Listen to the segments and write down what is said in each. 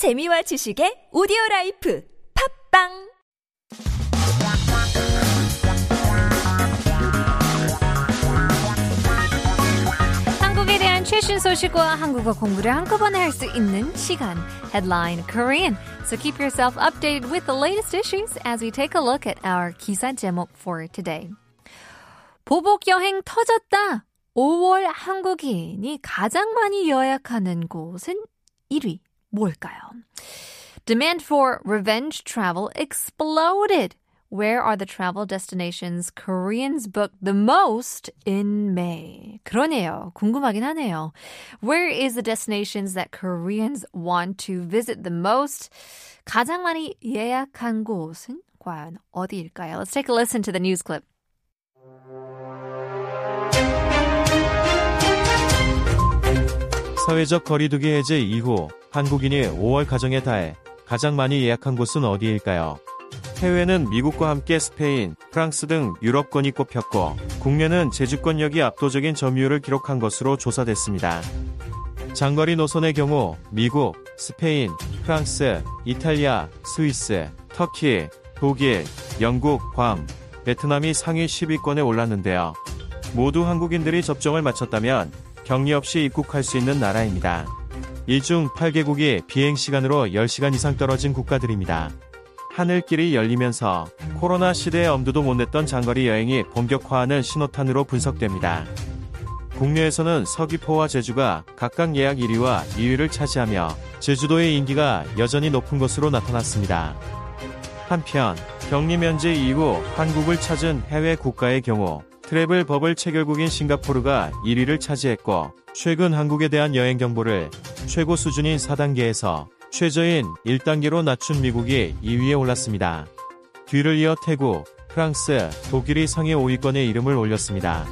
재미와 지식의 오디오 라이프 팝빵 한국에 대한 최신 소식과 한국어 공부를 한꺼번에 할 수 있는 시간. Headline Korean. So keep yourself updated with the latest issues as we take a look at our 기사 제목 for today. 보복 여행 터졌다. 5월 한국인이 가장 많이 예약하는 곳은 1위. 뭘까요? Demand for revenge travel exploded. Where are the travel destinations Koreans book the most in May? 그러네요. 궁금하긴 하네요. Where is the destinations that Koreans want to visit the most? 가장 많이 예약한 곳은 과연 어디일까요? Let's take a listen to the news clip. 사회적 거리두기 해제 이후 한국인이 5월 가정의 달 가장 많이 예약한 곳은 어디일까요? 해외는 미국과 함께 스페인, 프랑스 등 유럽권이 꼽혔고 국내는 제주권역이 압도적인 점유율을 기록한 것으로 조사됐습니다. 장거리 노선의 경우 미국, 스페인, 프랑스, 이탈리아, 스위스, 터키, 독일, 영국, 괌, 베트남이 상위 10위권에 올랐는데요. 모두 한국인들이 접종을 마쳤다면 격리 없이 입국할 수 있는 나라입니다. 이중 8개국이 비행 시간으로 10시간 이상 떨어진 국가들입니다. 하늘길이 열리면서 코로나 시대의 엄두도 못 냈던 장거리 여행이 본격화하는 신호탄으로 분석됩니다. 국내에서는 서귀포와 제주가 각각 예약 1위와 2위를 차지하며 제주도의 인기가 여전히 높은 것으로 나타났습니다. 한편 격리 면제 이후 한국을 찾은 해외 국가의 경우 트래블 버블 체결국인 싱가포르가 1위를 차지했고 최근 한국에 대한 여행 정보를 최고 수준인 4단계에서 최저인 1단계로 낮춘 미국이 2위에 올랐습니다. 뒤를 이어 태국, 프랑스, 독일이 상위 5위권에 이름을 올렸습니다.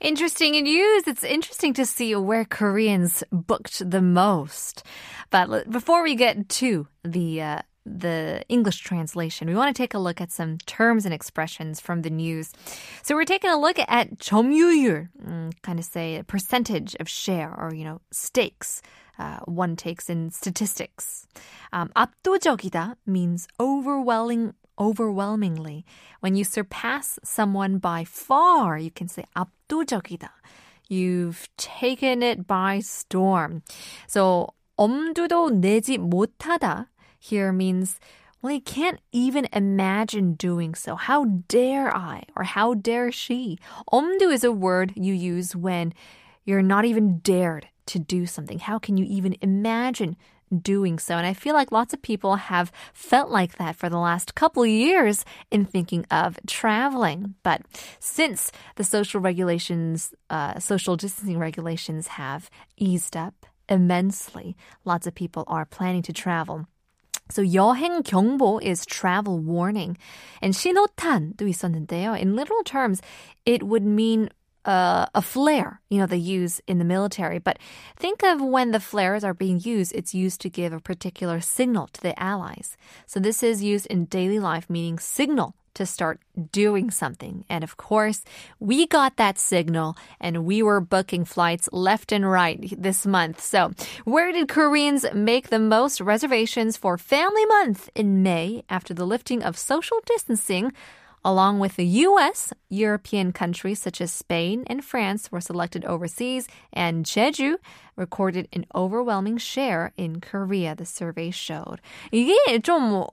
Interesting news. It's interesting to see where Koreans booked the most. But before we get to the uh, the English translation, we want to take a look at some terms and expressions from the news. So we're taking a look at 점유율, mm, kind of say a percentage of share or you know stakes. Uh, one takes in statistics. Um, 압도적이다 means overwhelming, overwhelmingly. When you surpass someone by far, you can say 압도적이다. You've taken it by storm. So 엄두도 내지 못하다 here means well, you can't even imagine doing so. How dare I? Or how dare she? 엄두 is a word you use when you're not even dared to do something. How can you even imagine doing so? And I feel like lots of people have felt like that for the last couple of years in thinking of traveling. But since the social regulations, uh, social distancing regulations have eased up immensely, lots of people are planning to travel. So 여행 경보 is travel warning. And 신호탄도 있었는데요. In literal terms, it would mean uh, a flare, you know, they use in the military. But think of when the flares are being used, it's used to give a particular signal to the allies. So this is used in daily life, meaning signal to start doing something. And of course, we got that signal and we were booking flights left and right this month. So, where did Koreans make the most reservations for Family Month in May after the lifting of social distancing? Along with the US, European countries such as Spain and France were selected overseas, and Jeju recorded an overwhelming share in Korea, the survey showed. 이게 좀,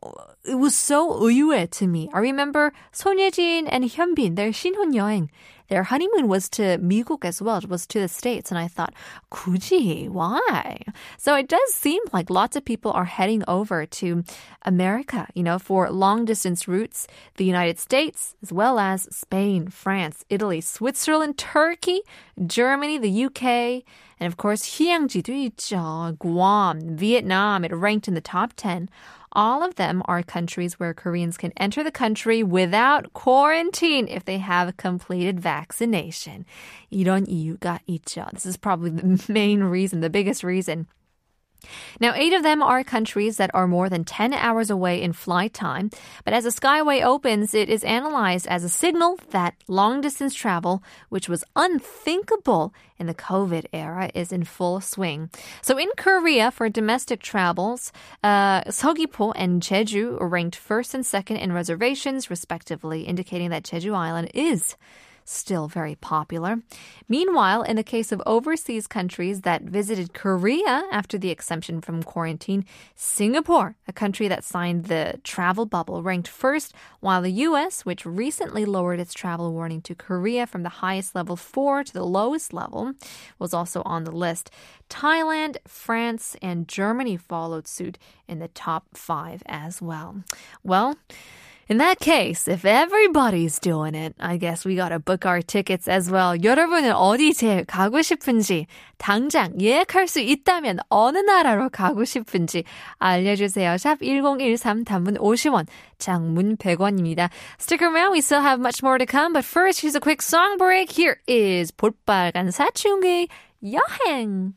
it was so 의외 to me. I remember 손예진 and Hyunbin, their 신혼여행, their honeymoon was to 미국 as well. It was to the States. And I thought, 굳이, why? So it does seem like lots of people are heading over to America, you know, for long distance routes, the United States, as well as Spain, France, Italy, Switzerland, Turkey, Germany, the UK, and of course, 휴양지도 있죠. Guam, Vietnam, it ranked in the top 10. All of them are countries where Koreans can enter the country without quarantine if they have completed vaccination. 이런 이유가 있죠. This is probably the main reason, the biggest reason. now, eight of them are countries that are more than 10 hours away in flight time. But as the Skyway opens, it is analyzed as a signal that long distance travel, which was unthinkable in the COVID era, is in full swing. So in Korea, for domestic travels, uh, Seogwipo and Jeju ranked first and second in reservations, respectively, indicating that Jeju Island is still very popular. Meanwhile, in the case of overseas countries that visited Korea after the exemption from quarantine, Singapore, a country that signed the travel bubble, ranked first, while the US, which recently lowered its travel warning to Korea from the highest level 4 to the lowest level, was also on the list. Thailand, France, and Germany followed suit in the top 5 as well. Well, in that case, if everybody's doing it, I guess we gotta book our tickets as well. 여러분은 어디 제일 가고 싶은지, 당장 예약할 수 있다면 어느 나라로 가고 싶은지 알려주세요. 샵 1013 단문 50원, 장문 100원입니다. Stick around, we still have much more to come, but first, here's a quick song break. Here is 볼빨간 사춘기 여행.